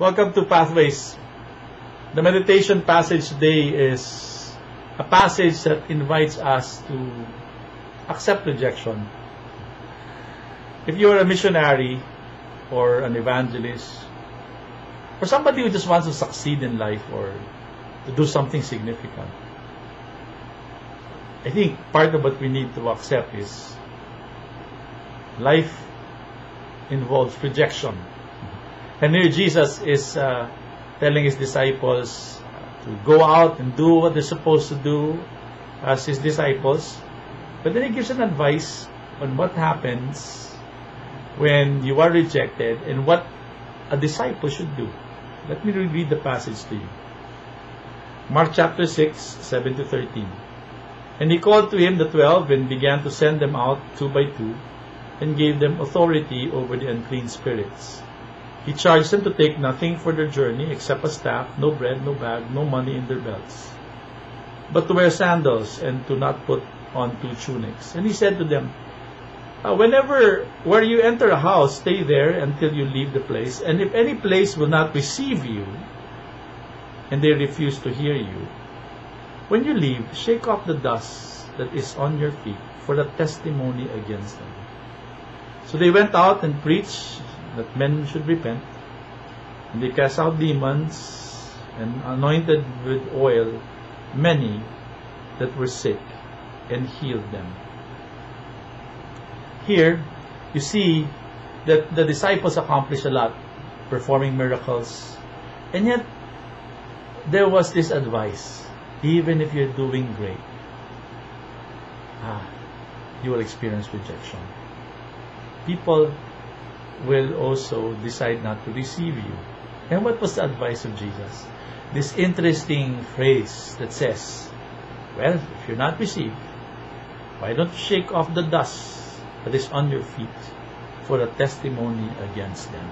Welcome to Pathways. The meditation passage today is a passage that invites us to accept rejection. If you are a missionary or an evangelist or somebody who just wants to succeed in life or to do something significant, I think part of what we need to accept is life involves rejection. And here Jesus is uh, telling his disciples to go out and do what they're supposed to do as his disciples. But then he gives an advice on what happens when you are rejected and what a disciple should do. Let me read the passage to you. Mark chapter 6, 7 to 13. And he called to him the twelve and began to send them out two by two and gave them authority over the unclean spirits. He charged them to take nothing for their journey except a staff, no bread, no bag, no money in their belts, but to wear sandals and to not put on two tunics. And he said to them, uh, whenever where you enter a house, stay there until you leave the place. And if any place will not receive you, and they refuse to hear you, when you leave, shake off the dust that is on your feet for the testimony against them. So they went out and preached that men should repent. And they cast out demons and anointed with oil many that were sick and healed them. Here, you see that the disciples accomplished a lot, performing miracles. And yet, there was this advice even if you're doing great, ah, you will experience rejection. People will also decide not to receive you. And what was the advice of Jesus? This interesting phrase that says, well, if you're not received, why don't you shake off the dust that is on your feet for a testimony against them?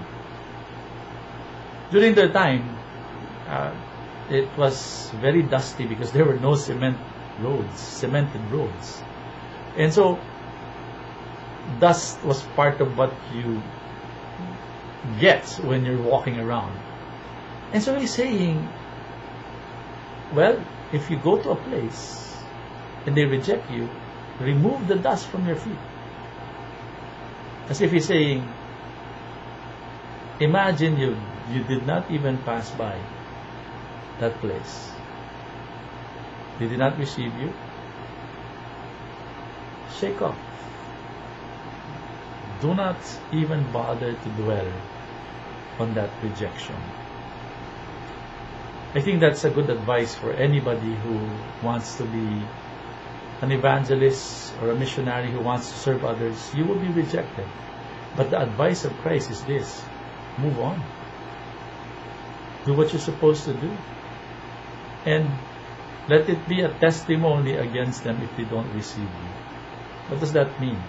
During their time, uh, it was very dusty because there were no cement roads, cemented roads. And so, dust was part of what you get when you're walking around. And so he's saying, well, if you go to a place and they reject you, remove the dust from your feet. As if he's saying, imagine you, you did not even pass by that place. They did not receive you. Shake off. Do not even bother to dwell on that rejection. I think that's a good advice for anybody who wants to be an evangelist or a missionary who wants to serve others. You will be rejected. But the advice of Christ is this move on. Do what you're supposed to do and let it be a testimony against them if they don't receive you. What does that mean?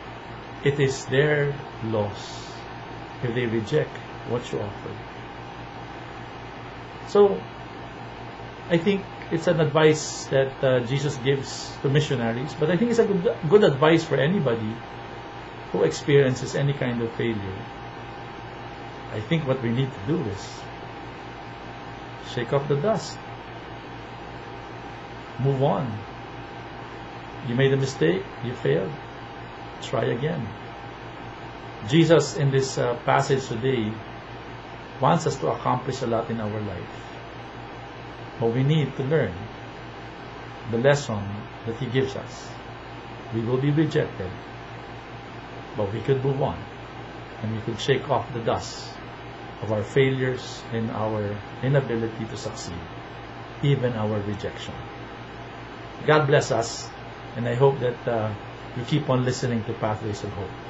It is their loss if they reject what you offer. So, I think it's an advice that uh, Jesus gives to missionaries, but I think it's a good, good advice for anybody who experiences any kind of failure. I think what we need to do is shake off the dust Move on. You made a mistake, you failed. Try again. Jesus, in this uh, passage today, wants us to accomplish a lot in our life. But we need to learn the lesson that He gives us. We will be rejected, but we could move on and we could shake off the dust of our failures and our inability to succeed, even our rejection. God bless us, and I hope that uh, you keep on listening to Pathways of Hope.